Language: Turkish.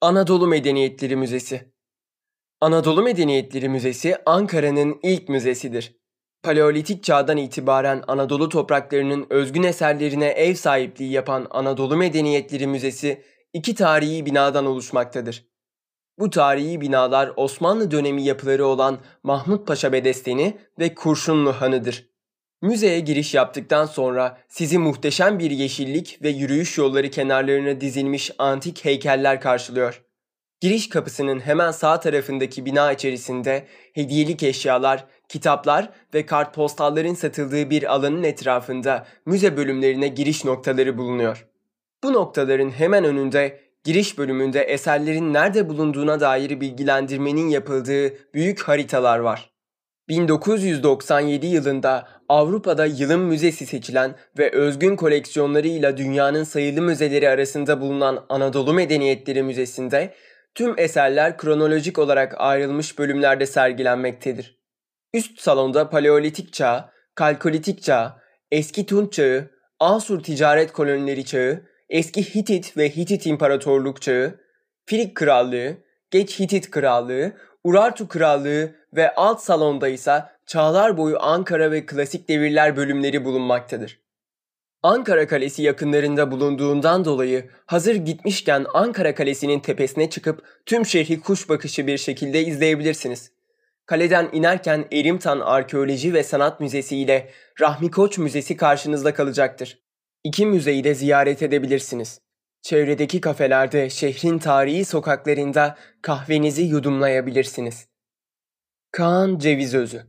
Anadolu Medeniyetleri Müzesi Anadolu Medeniyetleri Müzesi Ankara'nın ilk müzesidir. Paleolitik çağdan itibaren Anadolu topraklarının özgün eserlerine ev sahipliği yapan Anadolu Medeniyetleri Müzesi iki tarihi binadan oluşmaktadır. Bu tarihi binalar Osmanlı dönemi yapıları olan Mahmut Paşa Bedesteni ve Kurşunlu Hanı'dır. Müzeye giriş yaptıktan sonra sizi muhteşem bir yeşillik ve yürüyüş yolları kenarlarına dizilmiş antik heykeller karşılıyor. Giriş kapısının hemen sağ tarafındaki bina içerisinde hediyelik eşyalar, kitaplar ve kartpostalların satıldığı bir alanın etrafında müze bölümlerine giriş noktaları bulunuyor. Bu noktaların hemen önünde giriş bölümünde eserlerin nerede bulunduğuna dair bilgilendirmenin yapıldığı büyük haritalar var. 1997 yılında Avrupa'da yılın müzesi seçilen ve özgün koleksiyonlarıyla dünyanın sayılı müzeleri arasında bulunan Anadolu Medeniyetleri Müzesi'nde tüm eserler kronolojik olarak ayrılmış bölümlerde sergilenmektedir. Üst salonda Paleolitik çağ, Kalkolitik çağ, Eski Tunç çağı, Asur ticaret kolonileri çağı, Eski Hitit ve Hitit İmparatorluk çağı, Filik Krallığı, Geç Hitit Krallığı, Urartu Krallığı ve alt salonda ise çağlar boyu Ankara ve klasik devirler bölümleri bulunmaktadır. Ankara Kalesi yakınlarında bulunduğundan dolayı hazır gitmişken Ankara Kalesi'nin tepesine çıkıp tüm şehri kuş bakışı bir şekilde izleyebilirsiniz. Kaleden inerken Erimtan Arkeoloji ve Sanat Müzesi ile Rahmi Koç Müzesi karşınızda kalacaktır. İki müzeyi de ziyaret edebilirsiniz. Çevredeki kafelerde şehrin tarihi sokaklarında kahvenizi yudumlayabilirsiniz. Kaan Cevizözü